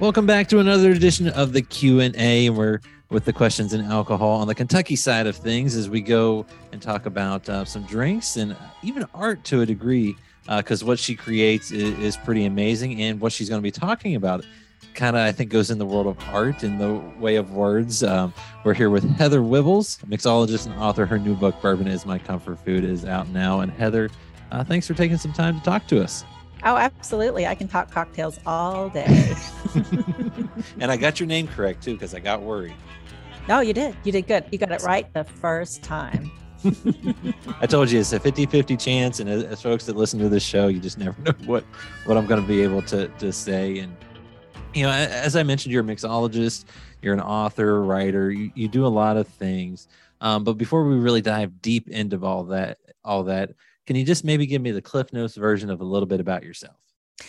Welcome back to another edition of the Q and A. and We're with the questions in alcohol on the Kentucky side of things as we go and talk about uh, some drinks and even art to a degree, because uh, what she creates is, is, pretty amazing, and what she's going to be talking about kind of I think goes in the world of art in the way of words. Um, we're here with Heather Wibbels, mixologist and author. Her new book, Bourbon is My Comfort Food, is out now. And Heather, uh, thanks for taking some time to talk to us. Oh, absolutely. I can talk cocktails all day. and I got your name correct too, because I got worried. No, you did. You did good. You got it right the first time. I told you it's a 50 50 chance. And as folks that listen to this show, you just never know what, what I'm going to be able to, to say. And, you know, as I mentioned, you're a mixologist, you're an author, writer, you, you do a lot of things. Um, but before we really dive deep into all that, all that, can you just maybe give me the Cliff Notes version of a little bit about yourself?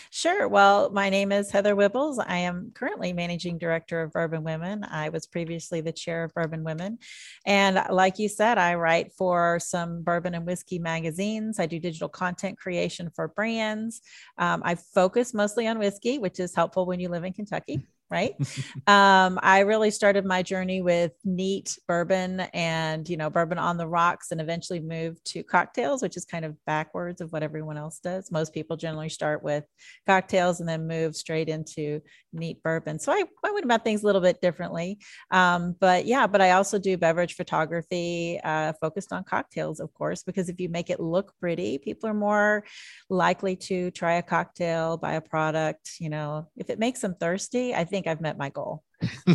Sure. Well, my name is Heather Wibbels. I am currently managing director of Bourbon Women. I was previously the chair of Bourbon Women. And like you said, I write for some bourbon and whiskey magazines. I do digital content creation for brands. Um, I focus mostly on whiskey, which is helpful when you live in Kentucky right? um, I really started my journey with neat bourbon and, you know, bourbon on the rocks and eventually moved to cocktails, which is kind of backwards of what everyone else does. Most people generally start with cocktails and then move straight into neat bourbon. So I, I went about things a little bit differently. Um, but yeah, but I also do beverage photography uh, focused on cocktails, of course, because if you make it look pretty, people are more likely to try a cocktail, buy a product. You know, if it makes them thirsty, I think think I've met my goal.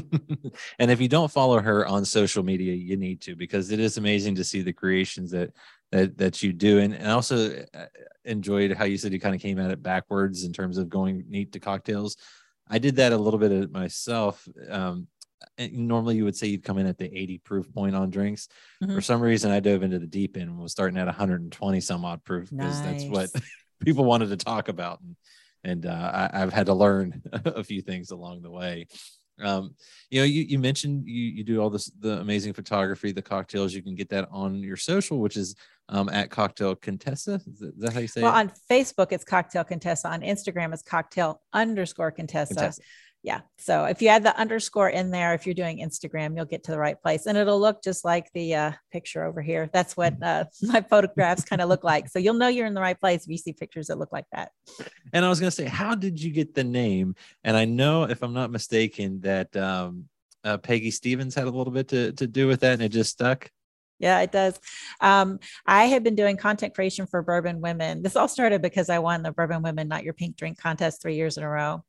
and if you don't follow her on social media, you need to because it is amazing to see the creations that that that you do. And, and also uh, enjoyed how you said you kind of came at it backwards in terms of going neat to cocktails. I did that a little bit myself. Um, normally you would say you'd come in at the 80 proof point on drinks. Mm-hmm. For some reason, I dove into the deep end and was starting at 120 some odd proof because nice. that's what people wanted to talk about. And and uh, I, have had to learn a few things along the way. Um, you know, you, you mentioned you, you do all this the amazing photography, the cocktails. You can get that on your social, which is um, at Cocktail Contessa. Is that, is that how you say well, it? on Facebook, it's Cocktail Contessa. On Instagram, it's Cocktail underscore Contessa. Contessa yeah. So if you add the underscore in there, if you're doing Instagram, you'll get to the right place and it'll look just like the uh, picture over here. That's what uh, my photographs kind of look like. So you'll know you're in the right place if you see pictures that look like that. And I was going to say, how did you get the name? And I know, if I'm not mistaken, that um, uh, Peggy Stevens had a little bit to, to do with that and it just stuck. Yeah, it does. Um, I have been doing content creation for Bourbon Women. This all started because I won the Bourbon Women Not Your Pink Drink contest three years in a row.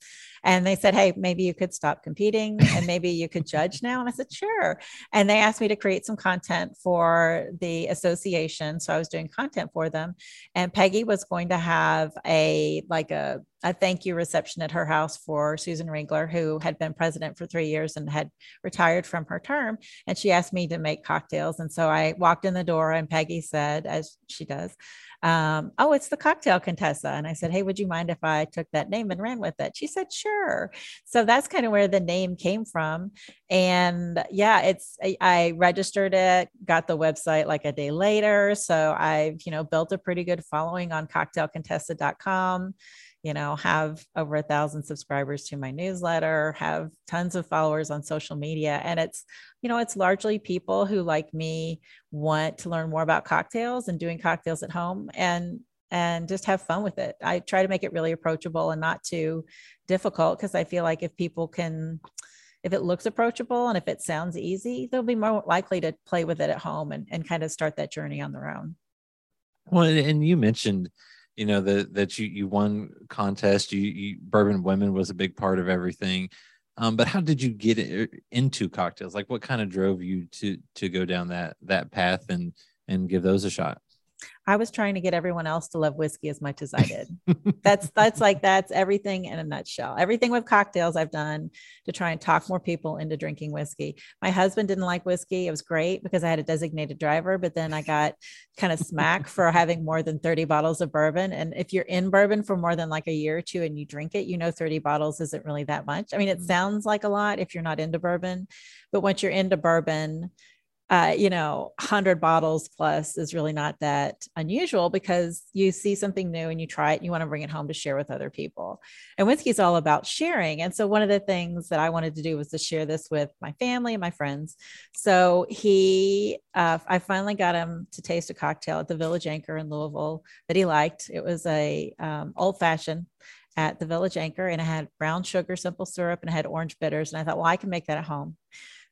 And they said, Hey, maybe you could stop competing and maybe you could judge now. And I said, Sure. And they asked me to create some content for the association. So I was doing content for them. And Peggy was going to have a like a a thank you reception at her house for Susan Reigler, who had been president for three years and had retired from her term. And she asked me to make cocktails. And so I walked in the door, and Peggy said, as she does, um, oh, it's the cocktail Contessa. And I said, hey, would you mind if I took that name and ran with it? She said, sure. So that's kind of where the name came from. And yeah, it's, I, I registered it, got the website like a day later. So I've, you know, built a pretty good following on cocktailcontessa.com you know, have over a thousand subscribers to my newsletter, have tons of followers on social media. And it's, you know, it's largely people who, like me, want to learn more about cocktails and doing cocktails at home and and just have fun with it. I try to make it really approachable and not too difficult because I feel like if people can if it looks approachable and if it sounds easy, they'll be more likely to play with it at home and, and kind of start that journey on their own. Well, and you mentioned you know that that you you won contest you, you bourbon women was a big part of everything um, but how did you get into cocktails like what kind of drove you to to go down that that path and and give those a shot I was trying to get everyone else to love whiskey as much as I did. that's that's like that's everything in a nutshell. Everything with cocktails I've done to try and talk more people into drinking whiskey. My husband didn't like whiskey. It was great because I had a designated driver, but then I got kind of smack for having more than 30 bottles of bourbon. And if you're in bourbon for more than like a year or two and you drink it, you know 30 bottles isn't really that much. I mean, it mm. sounds like a lot if you're not into bourbon, but once you're into bourbon, uh, you know, 100 bottles plus is really not that unusual because you see something new and you try it and you want to bring it home to share with other people. And whiskey is all about sharing. And so, one of the things that I wanted to do was to share this with my family and my friends. So, he, uh, I finally got him to taste a cocktail at the Village Anchor in Louisville that he liked. It was a um, old fashioned at the Village Anchor and I had brown sugar, simple syrup, and I had orange bitters. And I thought, well, I can make that at home.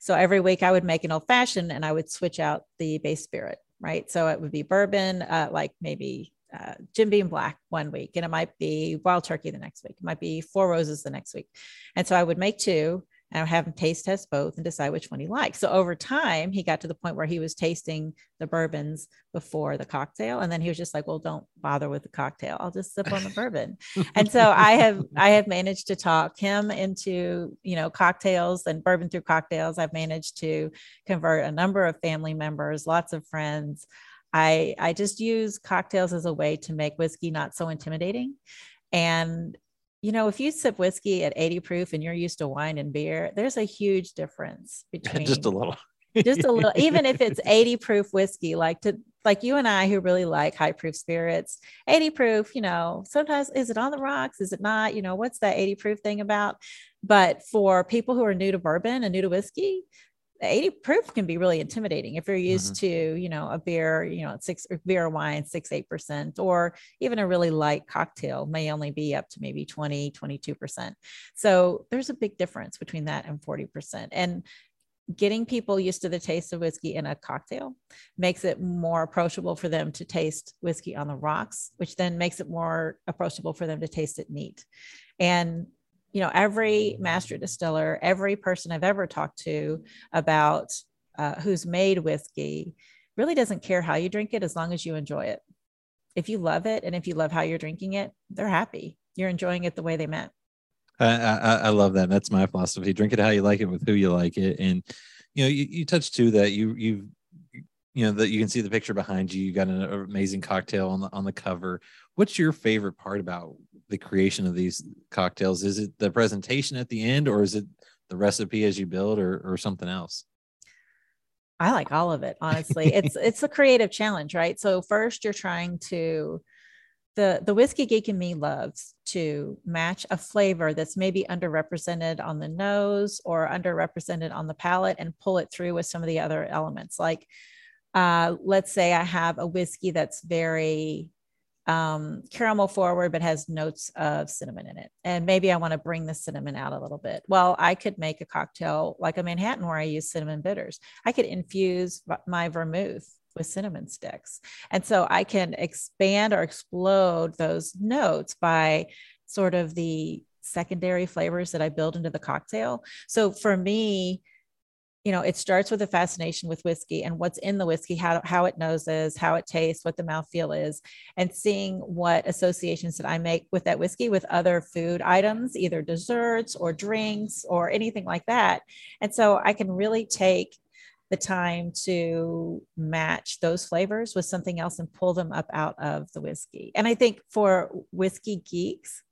So every week I would make an old fashioned and I would switch out the base spirit, right? So it would be bourbon, uh, like maybe uh, Jim Beam Black one week, and it might be Wild Turkey the next week. It might be Four Roses the next week. And so I would make two and have him taste test both and decide which one he liked. So over time, he got to the point where he was tasting the bourbons before the cocktail. And then he was just like, well, don't bother with the cocktail. I'll just sip on the bourbon. and so I have, I have managed to talk him into, you know, cocktails and bourbon through cocktails. I've managed to convert a number of family members, lots of friends. I, I just use cocktails as a way to make whiskey not so intimidating. And you know, if you sip whiskey at 80 proof and you're used to wine and beer, there's a huge difference between just a little, just a little, even if it's 80 proof whiskey, like to like you and I who really like high proof spirits, 80 proof, you know, sometimes is it on the rocks? Is it not? You know, what's that 80 proof thing about? But for people who are new to bourbon and new to whiskey, 80 proof can be really intimidating if you're used mm-hmm. to you know a beer you know six beer or wine six eight percent or even a really light cocktail may only be up to maybe 20 22 percent. So there's a big difference between that and 40 percent. And getting people used to the taste of whiskey in a cocktail makes it more approachable for them to taste whiskey on the rocks which then makes it more approachable for them to taste it neat. And you know, every master distiller, every person I've ever talked to about uh, who's made whiskey really doesn't care how you drink it as long as you enjoy it. If you love it and if you love how you're drinking it, they're happy. You're enjoying it the way they meant. I, I, I love that. That's my philosophy. Drink it how you like it with who you like it. And, you know, you, you touched too that you, you, you know, that you can see the picture behind you. You got an amazing cocktail on the, on the cover. What's your favorite part about the creation of these cocktails? Is it the presentation at the end, or is it the recipe as you build, or or something else? I like all of it, honestly. it's it's a creative challenge, right? So first, you're trying to the the whiskey geek in me loves to match a flavor that's maybe underrepresented on the nose or underrepresented on the palate and pull it through with some of the other elements like uh, let's say i have a whiskey that's very um, caramel forward, but has notes of cinnamon in it. And maybe I want to bring the cinnamon out a little bit. Well, I could make a cocktail like a Manhattan where I use cinnamon bitters. I could infuse my vermouth with cinnamon sticks. And so I can expand or explode those notes by sort of the secondary flavors that I build into the cocktail. So for me, you know, it starts with a fascination with whiskey and what's in the whiskey, how, how it noses, how it tastes, what the mouthfeel is, and seeing what associations that I make with that whiskey with other food items, either desserts or drinks or anything like that. And so I can really take the time to match those flavors with something else and pull them up out of the whiskey. And I think for whiskey geeks,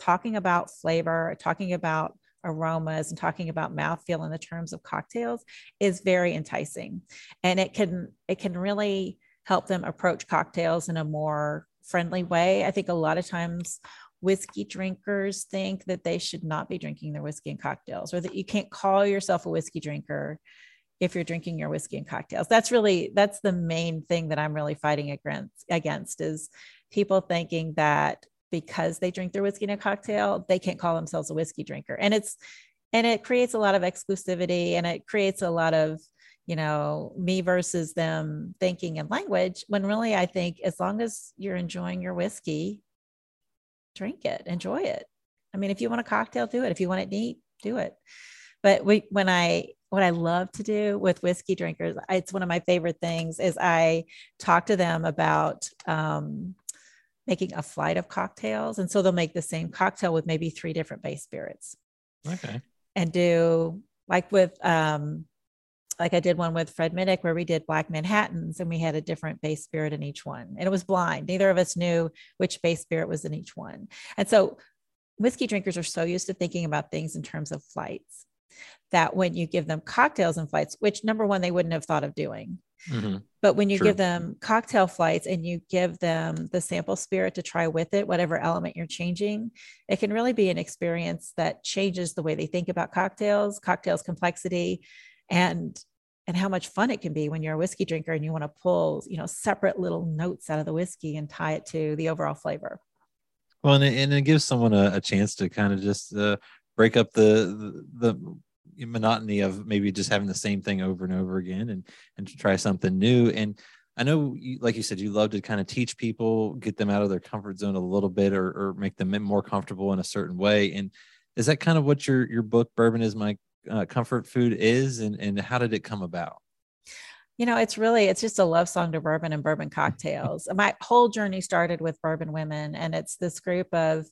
talking about flavor, talking about aromas and talking about mouthfeel in the terms of cocktails is very enticing. And it can it can really help them approach cocktails in a more friendly way. I think a lot of times whiskey drinkers think that they should not be drinking their whiskey and cocktails or that you can't call yourself a whiskey drinker if you're drinking your whiskey and cocktails. That's really that's the main thing that I'm really fighting against against is people thinking that because they drink their whiskey in a cocktail, they can't call themselves a whiskey drinker. And it's and it creates a lot of exclusivity and it creates a lot of you know me versus them thinking and language when really i think as long as you're enjoying your whiskey drink it enjoy it. I mean if you want a cocktail do it. If you want it neat do it. But we, when i what i love to do with whiskey drinkers it's one of my favorite things is i talk to them about um, making a flight of cocktails. And so they'll make the same cocktail with maybe three different base spirits. Okay. And do like with, um, like I did one with Fred Minnick where we did Black Manhattans and we had a different base spirit in each one. And it was blind. Neither of us knew which base spirit was in each one. And so whiskey drinkers are so used to thinking about things in terms of flights. that when you give them cocktails and flights, which number one, they wouldn't have thought of doing. Mm-hmm. But when you True. give them cocktail flights and you give them the sample spirit to try with it, whatever element you're changing, it can really be an experience that changes the way they think about cocktails, cocktails complexity, and and how much fun it can be when you're a whiskey drinker and you want to pull, you know, separate little notes out of the whiskey and tie it to the overall flavor. Well, and it, and it gives someone a, a chance to kind of just uh, break up the, the the monotony of maybe just having the same thing over and over again, and and to try something new. And I know, you, like you said, you love to kind of teach people, get them out of their comfort zone a little bit, or or make them more comfortable in a certain way. And is that kind of what your your book, Bourbon is My uh, Comfort Food, is? And and how did it come about? you know it's really it's just a love song to bourbon and bourbon cocktails my whole journey started with bourbon women and it's this group of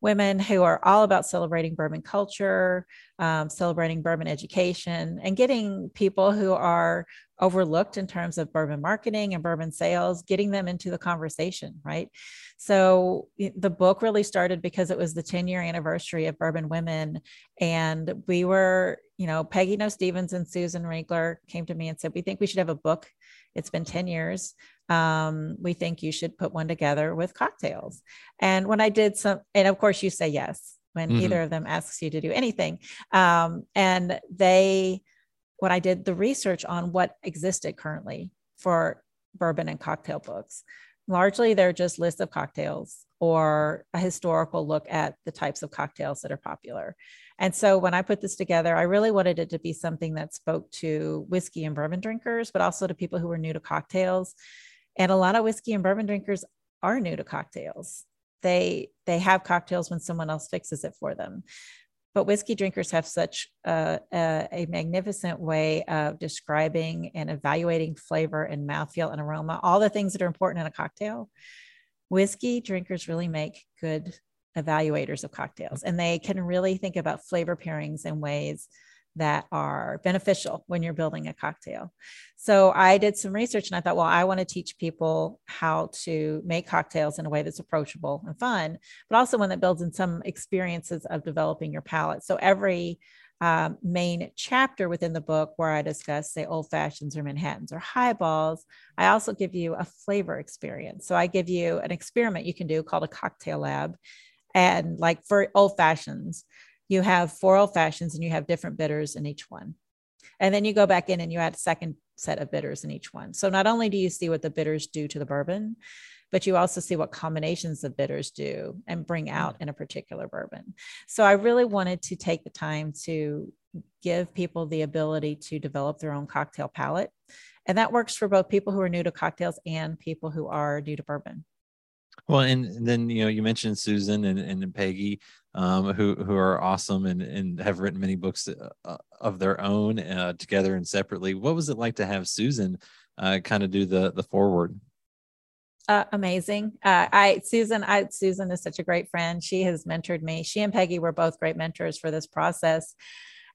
women who are all about celebrating bourbon culture um, celebrating bourbon education and getting people who are overlooked in terms of bourbon marketing and bourbon sales getting them into the conversation right? So the book really started because it was the 10 year anniversary of bourbon women and we were you know peggy Noe stevens and susan Reigler came to me and said we think we should have a book. It's been 10 years um, we think you should put one together with cocktails and when i did some and of course you say yes when mm-hmm. either of them asks you to do anything. Um, and they, when I did the research on what existed currently for bourbon and cocktail books, largely they're just lists of cocktails or a historical look at the types of cocktails that are popular. And so when I put this together, I really wanted it to be something that spoke to whiskey and bourbon drinkers, but also to people who were new to cocktails. And a lot of whiskey and bourbon drinkers are new to cocktails. They they have cocktails when someone else fixes it for them. But whiskey drinkers have such a, a, magnificent way of describing and evaluating flavor and mouthfeel and aroma all the things that are important in a cocktail. Whiskey drinkers really make good evaluators of cocktails and they can really think about flavor pairings in ways that are beneficial when you're building a cocktail. So I did some research and I thought, well, I want to teach people how to make cocktails in a way that's approachable and fun, but also one that builds in some experiences of developing your palate. So every um, main chapter within the book where I discuss, say, old fashions or Manhattans or highballs, I also give you a flavor experience. So I give you an experiment you can do called a cocktail lab. And like for old fashions, you have four old fashions and you have different bitters in each one. And then you go back in and you add a second set of bitters in each one. So not only do you see what the bitters do to the bourbon, but you also see what combinations of bitters do and bring out mm. in a particular bourbon. So I really wanted to take the time to give people the ability to develop their own cocktail palette. And that works for both people who are new to cocktails and people who are new to bourbon. Well, and then you know you mentioned Susan and, and Peggy, um, who who are awesome and and have written many books uh, uh, of their own uh, together and separately. What was it like to have Susan uh, kind of do the the foreword? Uh, amazing. I Susan, I Susan is such a great friend. She has mentored me. She and Peggy were both great mentors for this process.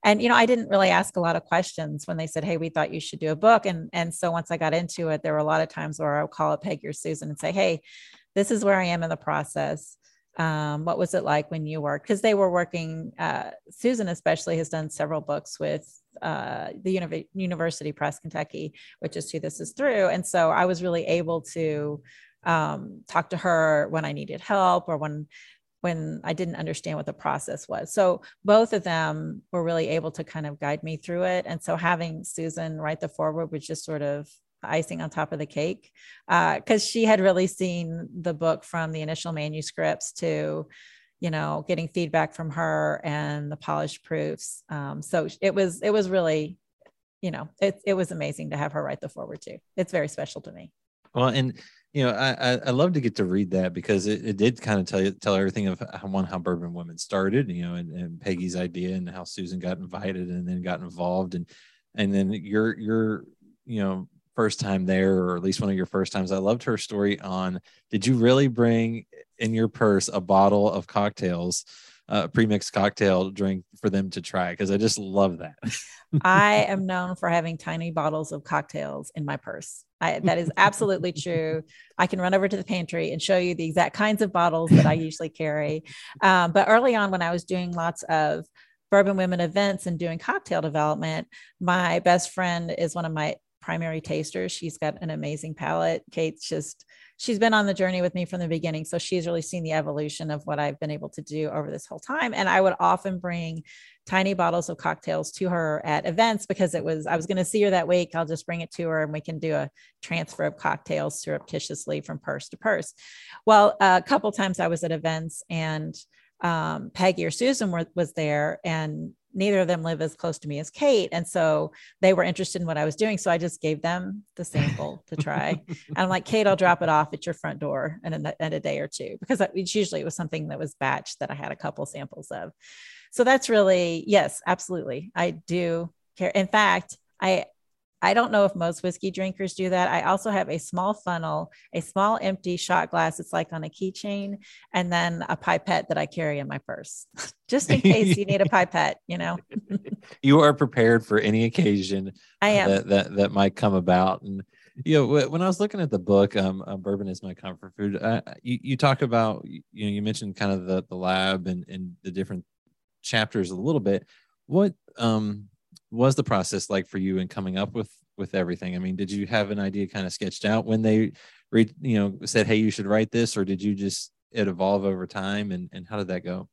And you know, I didn't really ask a lot of questions when they said, "Hey, we thought you should do a book." And and so once I got into it, there were a lot of times where I would call up Peggy or Susan and say, "Hey, this is where I am in the process. Um, what was it like when you worked? Because they were working, uh, Susan especially has done several books with uh, the Uni- University Press Kentucky, which is who this is through. And so I was really able to um, talk to her when I needed help or when when I didn't understand what the process was. So both of them were really able to kind of guide me through it. And so having Susan write the foreword was just sort of icing on top of the cake because uh, she had really seen the book from the initial manuscripts to you know getting feedback from her and the polished proofs. Um, so it was it was really you know it, it was amazing to have her write the foreword too. It's very special to me. Well and you know i i love to get to read that because it, it did kind of tell you tell everything of how one how bourbon women started you know and, and peggy's idea and how susan got invited and then got involved and and then your your you know first time there, or at least one of your first times. I loved her story on did you really bring in your purse a bottle of cocktails, uh, pre-mixed cocktail drink for them to try? Because I just love that. I am known for having tiny bottles of cocktails in my purse. I, that is absolutely true. I can run over to the pantry and show you the exact kinds of bottles that I usually carry. Um, but early on, when I was doing lots of bourbon women events and doing cocktail development, my best friend is one of my primary tasters. She's got an amazing palate. Kate's just she's been on the journey with me from the beginning. So she's really seen the evolution of what I've been able to do over this whole time. And I would often bring tiny bottles of cocktails to her at events because it was, I was going to see her that week. I'll just bring it to her and we can do a transfer of cocktails surreptitiously from purse to purse. Well, a couple times I was at events and um, Peggy or Susan were, was there and neither of them live as close to me as Kate. And so they were interested in what I was doing. So I just gave them the sample to try. and I'm like, Kate, I'll drop it off at your front door in a, in a day or two, because it's usually it was something that was batch that I had a couple samples of. So that's really, yes, absolutely. I do care. In fact, I I don't know if most whiskey drinkers do that. I also have a small funnel, a small empty shot glass. It's like on a keychain, and then a pipette that I carry in my purse, just in case you need a pipette. You know, you are prepared for any occasion. I am that that, that might come about. And you know, when I was looking at the book, um, uh, "Bourbon is my comfort food," uh, you you talk about you know you mentioned kind of the the lab and and the different chapters a little bit. What um was the process like for you in coming up with with everything? I mean, did you have an idea kind of sketched out when they read, you know, said, "Hey, you should write this," or did you just it evolve over time? And and how did that go?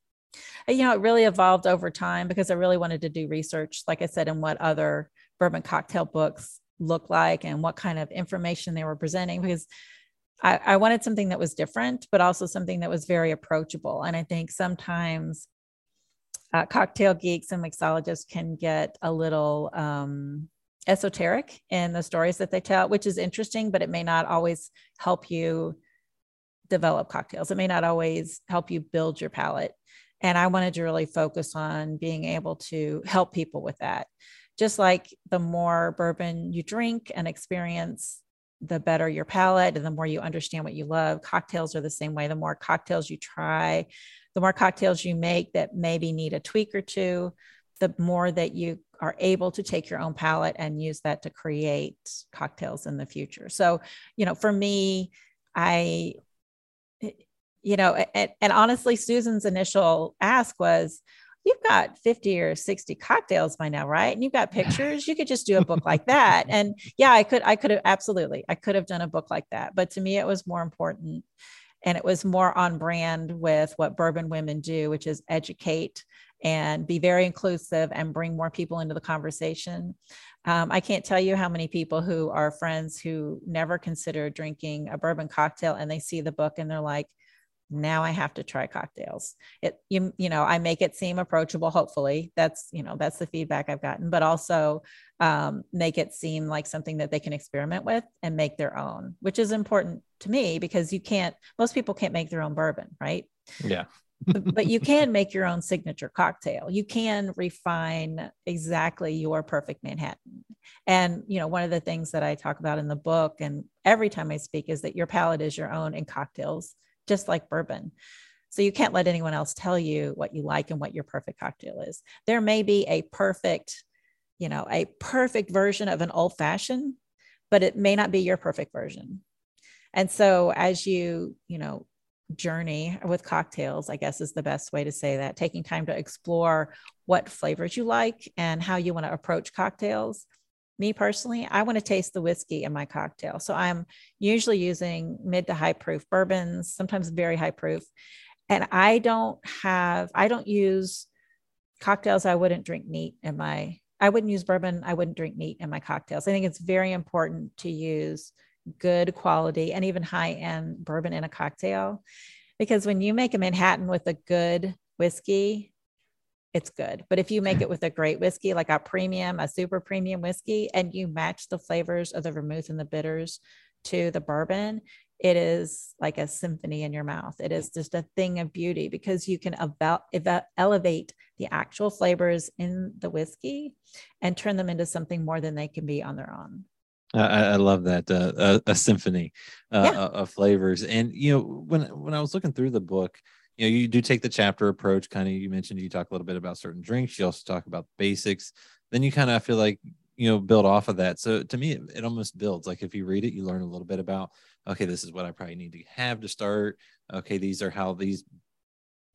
Uh, you know, it really evolved over time because I really wanted to do research, like I said, in what other bourbon cocktail books look like and what kind of information they were presenting because I, I, wanted something that was different, but also something that was very approachable. And I think sometimes uh, cocktail geeks and mixologists can get a little um, esoteric in the stories that they tell, which is interesting, but it may not always help you develop cocktails. It may not always help you build your palate. And I wanted to really focus on being able to help people with that. Just like the more bourbon you drink and experience, the better your palate and the more you understand what you love. Cocktails are the same way. The more cocktails you try, the more cocktails you make that maybe need a tweak or two, the more that you are able to take your own palate and use that to create cocktails in the future. So, you know, for me, I, you know, and, and honestly, Susan's initial ask was, you've got 50 or 60 cocktails by now right? And you've got pictures. You could just do a book like that. And yeah i could i could have absolutely i could have done a book like that. But to me it was more important and it was more on brand with what bourbon women do which is educate and be very inclusive and bring more people into the conversation. Um, i can't tell you how many people who are friends who never consider drinking a bourbon cocktail and they see the book and they're like now i have to try cocktails. It you, you know i make it seem approachable hopefully. That's you know that's the feedback i've gotten but also um, make it seem like something that they can experiment with and make their own which is important to me because you can't most people can't make their own bourbon right? Yeah. But you can make your own signature cocktail. You can refine exactly your perfect manhattan. And you know one of the things that i talk about in the book and every time i speak is that your palate is your own in cocktails just like bourbon. So you can't let anyone else tell you what you like and what your perfect cocktail is. There may be a perfect, you know, a perfect version of an old fashioned, but it may not be your perfect version. And so as you, you know, journey with cocktails, I guess is the best way to say that, taking time to explore what flavors you like and how you want to approach cocktails me personally, I want to taste the whiskey in my cocktail. So I'm usually using mid to high proof bourbons, sometimes very high proof. And I don't have, I don't use cocktails I wouldn't drink neat in my, I wouldn't use bourbon, I wouldn't drink neat in my cocktails. I think it's very important to use good quality and even high end bourbon in a cocktail. Because when you make a Manhattan with a good whiskey, it's good. But if you make it with a great whiskey, like a premium, a super premium whiskey, and you match the flavors of the vermouth and the bitters to the bourbon, it is like a symphony in your mouth. It is just a thing of beauty because you can ev- elevate the actual flavors in the whiskey and turn them into something more than they can be on their own. I, I love that uh, a, a, symphony uh, yeah. of flavors, and you know when when I was looking through the book, you know you do take the chapter approach kind of you mentioned you talk a little bit about certain drinks you also talk about the basics then you kind of feel like you know build off of that. So to me it, it, almost builds like if you read it you learn a little bit about okay this is what i probably need to have to start okay these are how these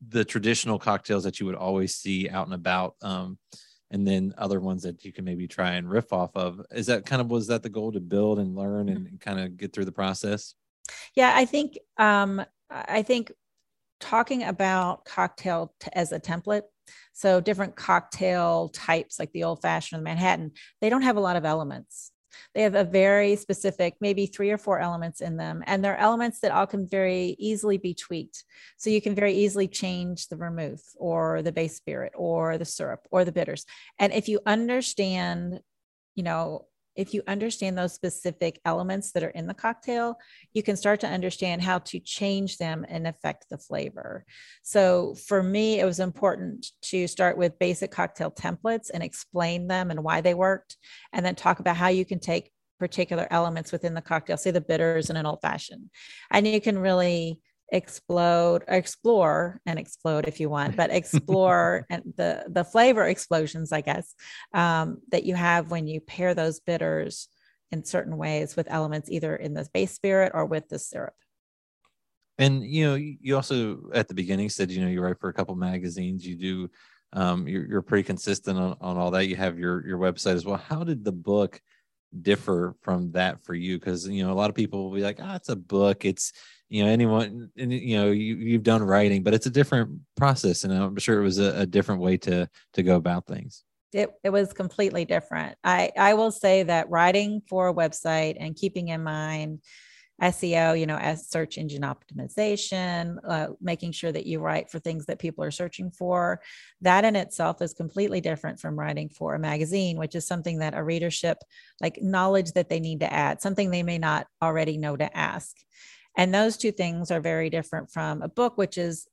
the traditional cocktails that you would always see out and about um, and then other ones that you can maybe try and riff off of. Is that kind of was that the goal to build and learn and, and kind of get through the process? Yeah i think um, i think talking about cocktail t- as a template so different cocktail types like the old fashioned manhattan they don't have a lot of elements they have a very specific, maybe three or four elements in them, and they're elements that all can very easily be tweaked. So you can very easily change the vermouth or the base spirit or the syrup or the bitters. And if you understand, you know, if you understand those specific elements that are in the cocktail, you can start to understand how to change them and affect the flavor. So for me, it was important to start with basic cocktail templates and explain them and why they worked, and then talk about how you can take particular elements within the cocktail, say the bitters in an old fashioned, and you can really explode explore and explode if you want but explore and the the flavor explosions i guess um, that you have when you pair those bitters in certain ways with elements either in the base spirit or with the syrup. And you know you also at the beginning said you know you write for a couple magazines you do um, you're, you're pretty consistent on, on all that. You have your your website as well. How did the book differ from that for you? Because you know a lot of people will be like ah oh, it's a book. It's you know anyone and, you know you, you've done writing but it's a different process and i'm sure it was a, a different way to to go about things it, it was completely different i i will say that writing for a website and keeping in mind SEO, you know, as search engine optimization, uh, making sure that you write for things that people are searching for. That in itself is completely different from writing for a magazine, which is something that a readership, like knowledge that they need to add, something they may not already know to ask. And those two things are very different from a book, which is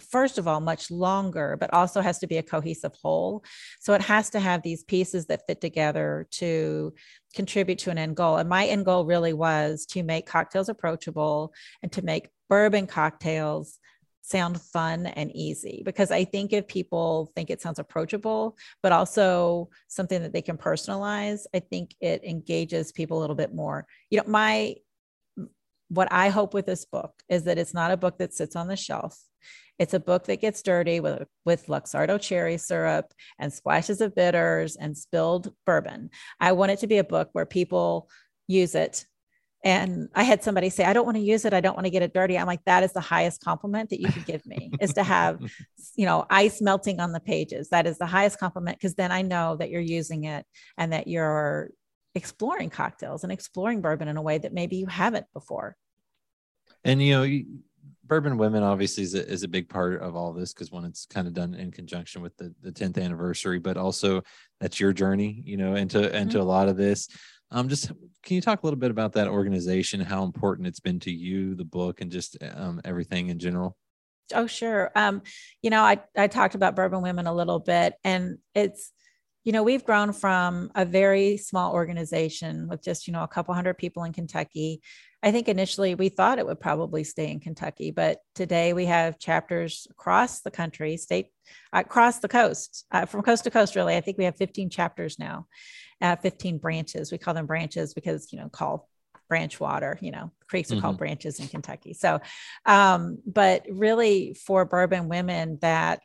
first of all much longer but also has to be a cohesive whole. So it has to have these pieces that fit together to contribute to an end goal. And my end goal really was to make cocktails approachable and to make bourbon cocktails sound fun and easy. Because i think if people think it sounds approachable but also something that they can personalize i think it engages people a little bit more. You know my what I hope with this book is that it's not a book that sits on the shelf. It's a book that gets dirty with, with Luxardo cherry syrup and splashes of bitters and spilled bourbon. I want it to be a book where people use it. And I had somebody say, I don't want to use it. I don't want to get it dirty. I'm like, that is the highest compliment that you could give me is to have, you know, ice melting on the pages. That is the highest compliment because then I know that you're using it and that you're exploring cocktails and exploring bourbon in a way that maybe you haven't before. And you know, bourbon women obviously is a, is a big part of all this because when it's kind of done in conjunction with the, the 10th anniversary, but also that's your journey, you know, into into mm-hmm. a lot of this. Um, just can you talk a little bit about that organization, how important it's been to you, the book, and just um, everything in general? Oh, sure. Um, you know, I I talked about bourbon women a little bit, and it's you know, we've grown from a very small organization with just, you know, a couple hundred people in Kentucky. I think initially we thought it would probably stay in Kentucky, but today we have chapters across the country, state, across the coast, uh, from coast to coast, really. I think we have 15 chapters now, uh, 15 branches. We call them branches because, you know, call branch water, you know, creeks are mm-hmm. called branches in Kentucky. So, um, but really for bourbon women that,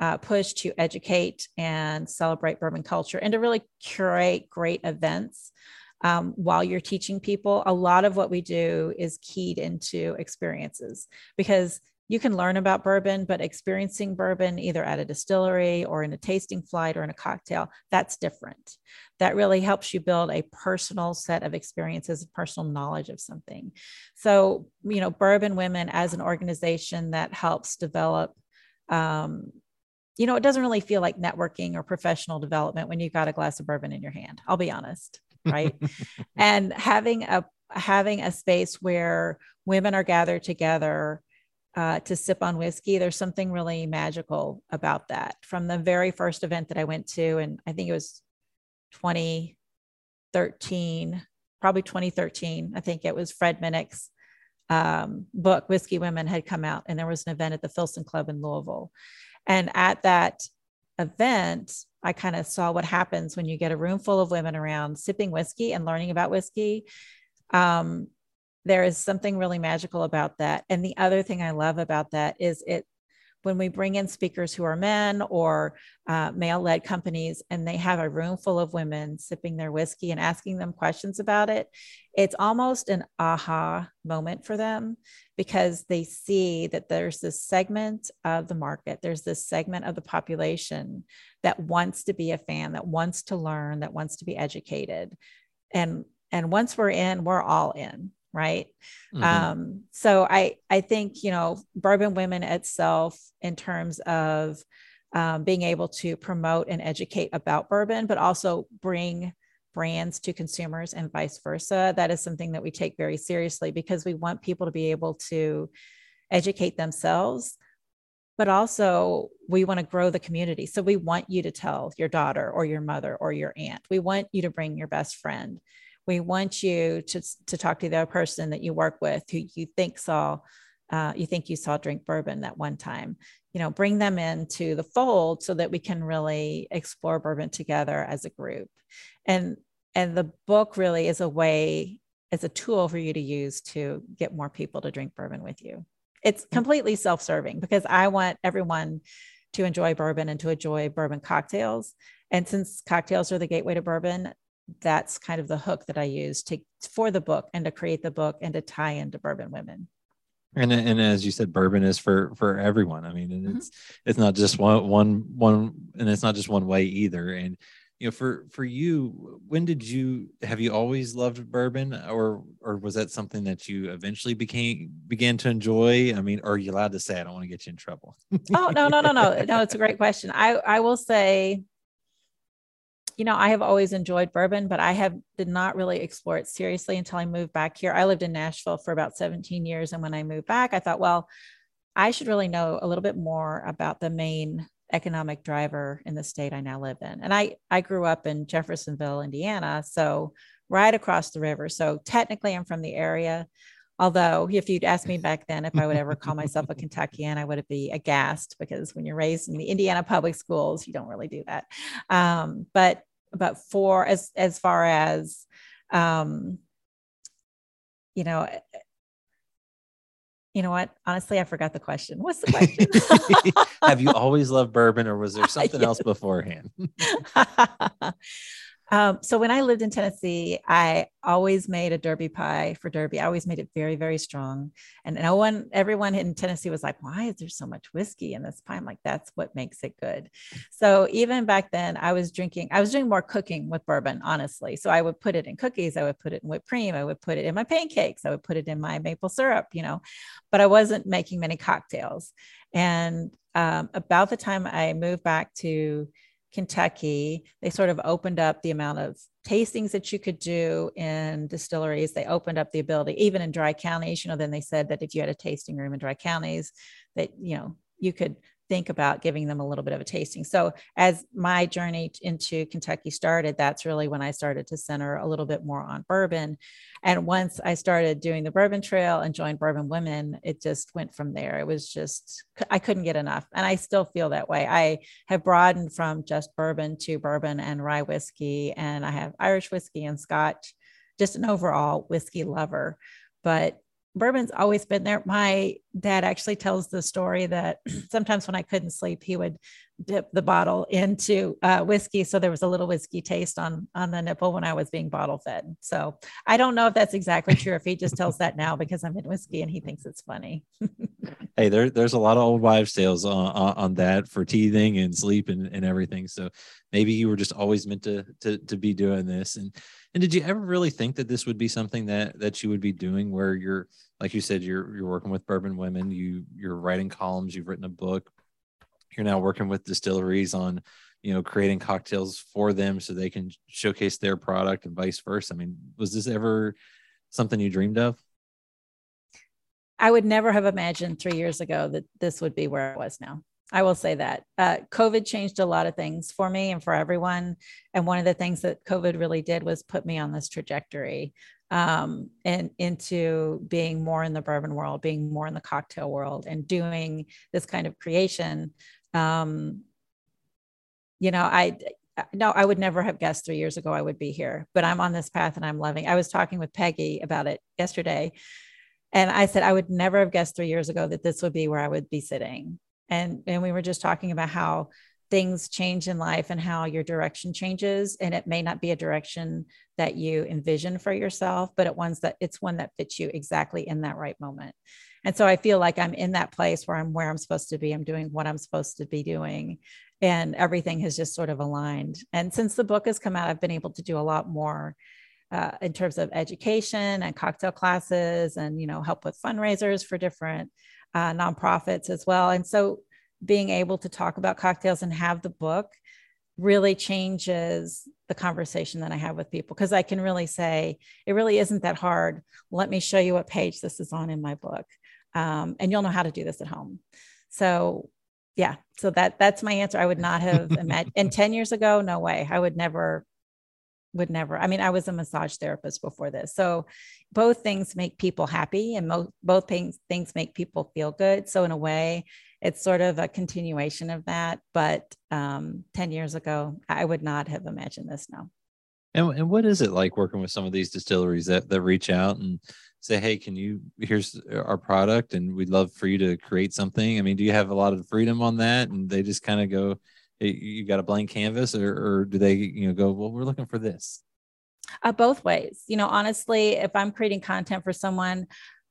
uh, push to educate and celebrate bourbon culture and to really curate great events um, while you're teaching people. A lot of what we do is keyed into experiences because you can learn about bourbon, but experiencing bourbon either at a distillery or in a tasting flight or in a cocktail, that's different. That really helps you build a personal set of experiences, personal knowledge of something. So, you know, Bourbon Women as an organization that helps develop um, you know, it doesn't really feel like networking or professional development when you've got a glass of bourbon in your hand. I'll be honest, right? and having a having a space where women are gathered together uh, to sip on whiskey, there's something really magical about that. From the very first event that I went to, and I think it was 2013, probably 2013. I think it was Fred Minnick's um, book, Whiskey Women, had come out, and there was an event at the Filson Club in Louisville. And at that event, I kind of saw what happens when you get a room full of women around sipping whiskey and learning about whiskey. Um, there is something really magical about that. And the other thing I love about that is it when we bring in speakers who are men or uh, male led companies and they have a room full of women sipping their whiskey and asking them questions about it, it's almost an aha moment for them because they see that there's this segment of the market, there's this segment of the population that wants to be a fan, that wants to learn, that wants to be educated. And and once we're in, we're all in right? Mm-hmm. um, so i i think you know bourbon women itself in terms of um, being able to promote and educate about bourbon but also bring brands to consumers and vice versa that is something that we take very seriously because we want people to be able to educate themselves but also we want to grow the community. So we want you to tell your daughter or your mother or your aunt. We want you to bring your best friend we want you to, to talk to the other person that you work with who you think saw uh, you think you saw drink bourbon that one time. You know bring them into the fold so that we can really explore bourbon together as a group. And and the book really is a way as a tool for you to use to get more people to drink bourbon with you. It's mm. completely self-serving because i want everyone to enjoy bourbon and to enjoy bourbon cocktails. And since cocktails are the gateway to bourbon that's kind of the hook that I use to for the book and to create the book and to tie into bourbon women. And and as you said, bourbon is for for everyone. I mean, mm-hmm. it's it's not just one one one, and it's not just one way either. And you know, for for you, when did you have you always loved bourbon, or or was that something that you eventually became began to enjoy? I mean, are you allowed to say? I don't want to get you in trouble. oh no no no no no! It's a great question. I I will say you know, I have always enjoyed bourbon, but I have did not really explore it seriously until I moved back here. I lived in Nashville for about 17 years. And when I moved back, I thought, well, I should really know a little bit more about the main economic driver in the state I now live in. And I, I grew up in Jeffersonville, Indiana. So right across the river. So technically I'm from the area. Although, if you'd asked me back then if I would ever call myself a Kentuckian, I would be aghast because when you're raised in the Indiana public schools, you don't really do that. Um, but but for as as far as um, you know, you know what? Honestly, I forgot the question. What's the question? Have you always loved bourbon, or was there something else beforehand? Um, so when I lived in Tennessee, I always made a derby pie for derby. I always made it very, very strong. And no one, everyone in Tennessee was like, why is there so much whiskey in this pie? I'm like, that's what makes it good. So even back then I was drinking, I was doing more cooking with bourbon, honestly. So I would put it in cookies. I would put it in whipped cream. I would put it in my pancakes. I would put it in my maple syrup, you know, but I wasn't making many cocktails. And um, about the time I moved back to Kentucky, they sort of opened up the amount of tastings that you could do in distilleries. They opened up the ability, even in dry counties, you know, then they said that if you had a tasting room in dry counties, that, you know, you could think about giving them a little bit of a tasting. So as my journey into Kentucky started, that's really when I started to center a little bit more on bourbon. And once I started doing the bourbon trail and joined Bourbon Women, it just went from there. It was just, I couldn't get enough. And I still feel that way. I have broadened from just bourbon to bourbon and rye whiskey, and I have Irish whiskey and Scotch, just an overall whiskey lover. But bourbon's always been there. My dad actually tells the story that sometimes when I couldn't sleep, he would dip the bottle into uh, whiskey, so there was a little whiskey taste on on the nipple when I was being bottle fed. So I don't know if that's exactly true. If he just tells that now because I'm in whiskey and he thinks it's funny. hey, there, there's a lot of old wives' tales on, on, on that for teething and sleep and, and everything. So maybe you were just always meant to to to be doing this. And and did you ever really think that this would be something that that you would be doing where you're like you said, you're you're working with bourbon women, you you're writing columns, you've written a book, you're now working with distilleries on you know creating cocktails for them so they can showcase their product and vice versa. I mean, was this ever something you dreamed of? I would never have imagined three years ago that this would be where I was now. I will say that uh, COVID changed a lot of things for me and for everyone. And one of the things that COVID really did was put me on this trajectory um, and into being more in the bourbon world, being more in the cocktail world, and doing this kind of creation. Um, you know, I no, I would never have guessed three years ago I would be here, but I'm on this path and I'm loving. I was talking with Peggy about it yesterday, and I said I would never have guessed three years ago that this would be where I would be sitting and and we were just talking about how things change in life and how your direction changes and it may not be a direction that you envision for yourself but it ones that it's one that fits you exactly in that right moment. And so i feel like i'm in that place where i'm where i'm supposed to be i'm doing what i'm supposed to be doing and everything has just sort of aligned. And since the book has come out i've been able to do a lot more uh, in terms of education and cocktail classes and you know help with fundraisers for different uh, nonprofits as well. And so being able to talk about cocktails and have the book really changes the conversation that I have with people because I can really say it really isn't that hard. Let me show you what page this is on in my book, um, and you'll know how to do this at home. So, yeah, so that that's my answer. I would not have imagined. and ten years ago, no way. I would never, would never. I mean, I was a massage therapist before this, so both things make people happy, and mo- both things things make people feel good. So in a way, it's sort of a continuation of that. But um, 10 years ago, I would not have imagined this now. And, and what is it like working with some of these distilleries that, that reach out and say, hey, can you, here's our product and we'd love for you to create something? I mean, do you have a lot of freedom on that? And they just kind of go, hey, you got a blank canvas or, or do they, you know, go, well, we're looking for this? Uh, both ways. You know, honestly, if I'm creating content for someone,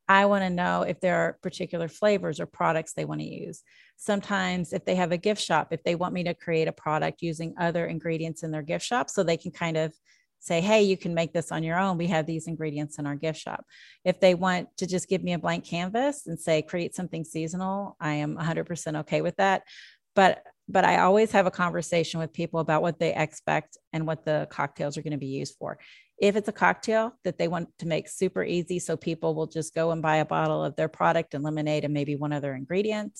I want to know if there are particular flavors or products they want to use. Sometimes, if they have a gift shop, if they want me to create a product using other ingredients in their gift shop, so they can kind of say, hey, you can make this on your own. We have these ingredients in our gift shop. If they want to just give me a blank canvas and say, create something seasonal, I am 100% okay with that. But but I always have a conversation with people about what they expect and what the cocktails are going to be used for. If it's a cocktail that they want to make super easy, so people will just go and buy a bottle of their product and lemonade and maybe one other ingredient,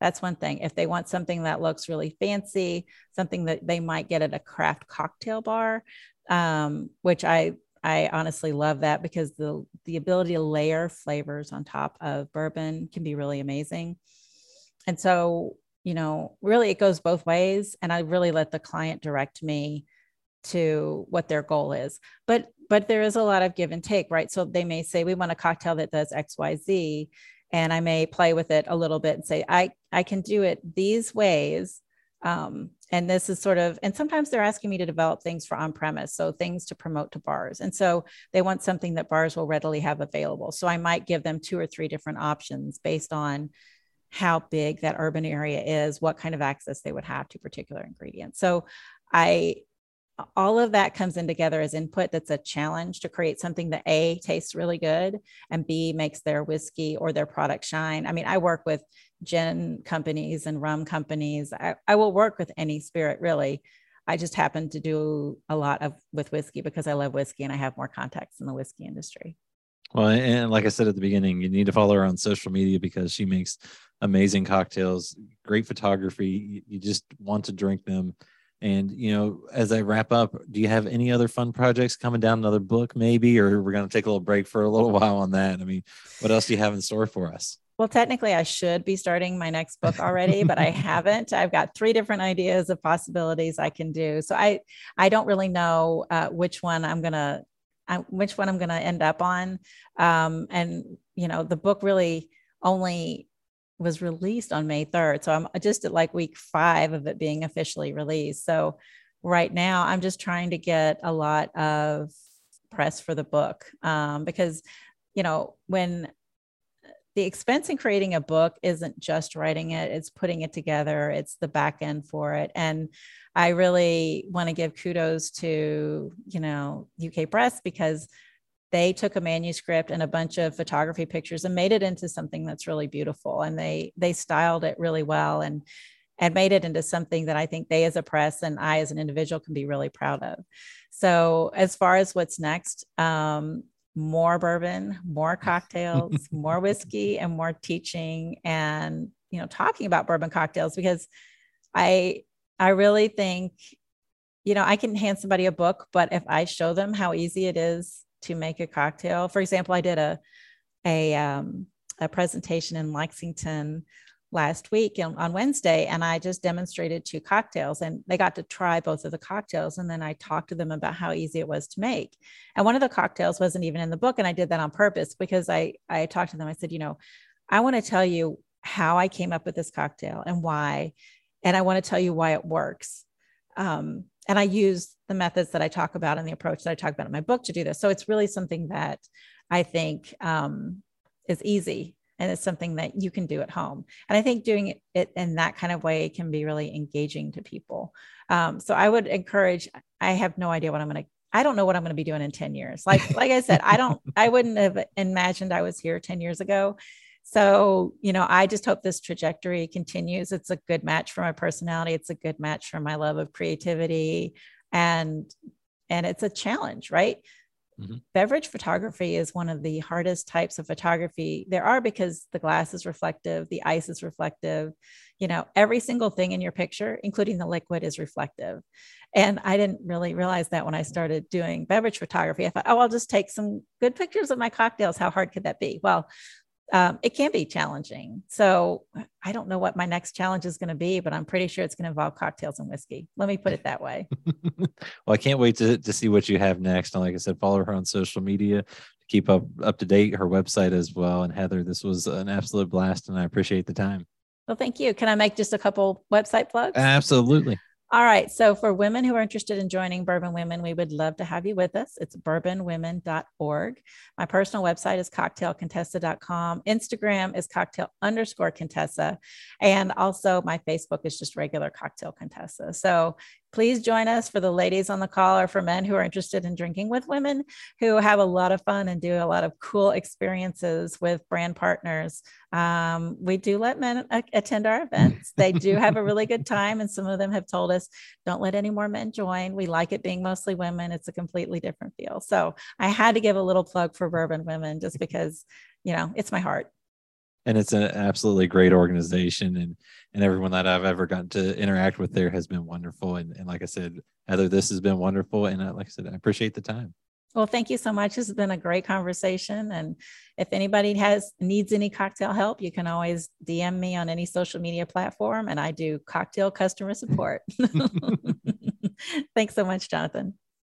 that's one thing. If they want something that looks really fancy, something that they might get at a craft cocktail bar, um, which I I honestly love that because the the ability to layer flavors on top of bourbon can be really amazing. And so, you know, really it goes both ways. And I really let the client direct me to what their goal is. But but there is a lot of give and take right? So they may say we want a cocktail that does xyz and i may play with it a little bit and say i i can do it these ways um, and this is sort of and sometimes they're asking me to develop things for on premise so things to promote to bars. And so they want something that bars will readily have available. So i might give them two or three different options based on how big that urban area is what kind of access they would have to particular ingredients. So i all of that comes in together as input that's a challenge to create something that a tastes really good and b makes their whiskey or their product shine. I mean i work with gin companies and rum companies. I, I will work with any spirit really. I just happen to do a lot of with whiskey because i love whiskey and i have more contacts in the whiskey industry. Well and like i said at the beginning you need to follow her on social media because she makes amazing cocktails great photography. You just want to drink them and you know, as I wrap up, do you have any other fun projects coming down? Another book, maybe, or we're going to take a little break for a little while on that. I mean, what else do you have in store for us? Well, technically, I should be starting my next book already, but I haven't. I've got three different ideas of possibilities I can do. So I, I don't really know uh, which one I'm gonna, uh, which one I'm gonna end up on. Um, and you know, the book really only was released on May 3rd. So I'm just at like week five of it being officially released. So right now, I'm just trying to get a lot of press for the book um, because, you know, when the expense in creating a book isn't just writing it, it's putting it together, it's the back end for it. And I really want to give kudos to, you know, UK Press because they took a manuscript and a bunch of photography pictures and made it into something that's really beautiful and they they styled it really well and and made it into something that I think they as a press and I as an individual can be really proud of. So as far as what's next, um, more bourbon, more cocktails, more whiskey, and more teaching and you know talking about bourbon cocktails because I I really think you know I can hand somebody a book, but if I show them how easy it is to make a cocktail. For example, I did a a um, a presentation in Lexington last week on Wednesday, and I just demonstrated two cocktails, and they got to try both of the cocktails, and then I talked to them about how easy it was to make. And one of the cocktails wasn't even in the book, and I did that on purpose because I I talked to them. I said, you know, I want to tell you how I came up with this cocktail and why. And I want to tell you why it works. Um, and I use the methods that I talk about and the approach that I talk about in my book to do this. So it's really something that I think um, is easy and it's something that you can do at home. And I think doing it in that kind of way can be really engaging to people. Um, so I would encourage. I have no idea what I'm going to. I don't know what I'm going to be doing in 10 years. Like like I said, I don't. I wouldn't have imagined I was here 10 years ago. So, you know, I just hope this trajectory continues. It's a good match for my personality. It's a good match for my love of creativity and and it's a challenge, right? Mm-hmm. Beverage photography is one of the hardest types of photography there are because the glass is reflective, the ice is reflective, you know, every single thing in your picture, including the liquid, is reflective. And I didn't really realize that when I started doing beverage photography. I thought, oh, I'll just take some good pictures of my cocktails. How hard could that be? Well, um, it can be challenging. So I don't know what my next challenge is going to be, but I'm pretty sure it's going to involve cocktails and whiskey. Let me put it that way. well, I can't wait to, to see what you have next. And like I said, follow her on social media to keep up up to date, her website as well. And Heather, this was an absolute blast, and I appreciate the time. Well, thank you. Can I make just a couple website plugs? Absolutely. All right. So for women who are interested in joining Bourbon Women, we would love to have you with us. It's bourbonwomen.org. My personal website is cocktailcontessa.com. Instagram is cocktail underscore Contessa. And also my Facebook is just regular cocktail Contessa. So please join us for the ladies on the call or for men who are interested in drinking with women who have a lot of fun and do a lot of cool experiences with brand partners. Um, we do let men attend our events. They do have a really good time. And some of them have told us, don't let any more men join. We like it being mostly women. It's a completely different feel. So I had to give a little plug for Bourbon Women just because, you know, it's my heart and it's an absolutely great organization and and everyone that I've ever gotten to interact with there has been wonderful and, and like I said Heather this has been wonderful and I, like I said I appreciate the time. Well thank you so much. This has been a great conversation and if anybody has needs any cocktail help you can always DM me on any social media platform and I do cocktail customer support. Thanks so much Jonathan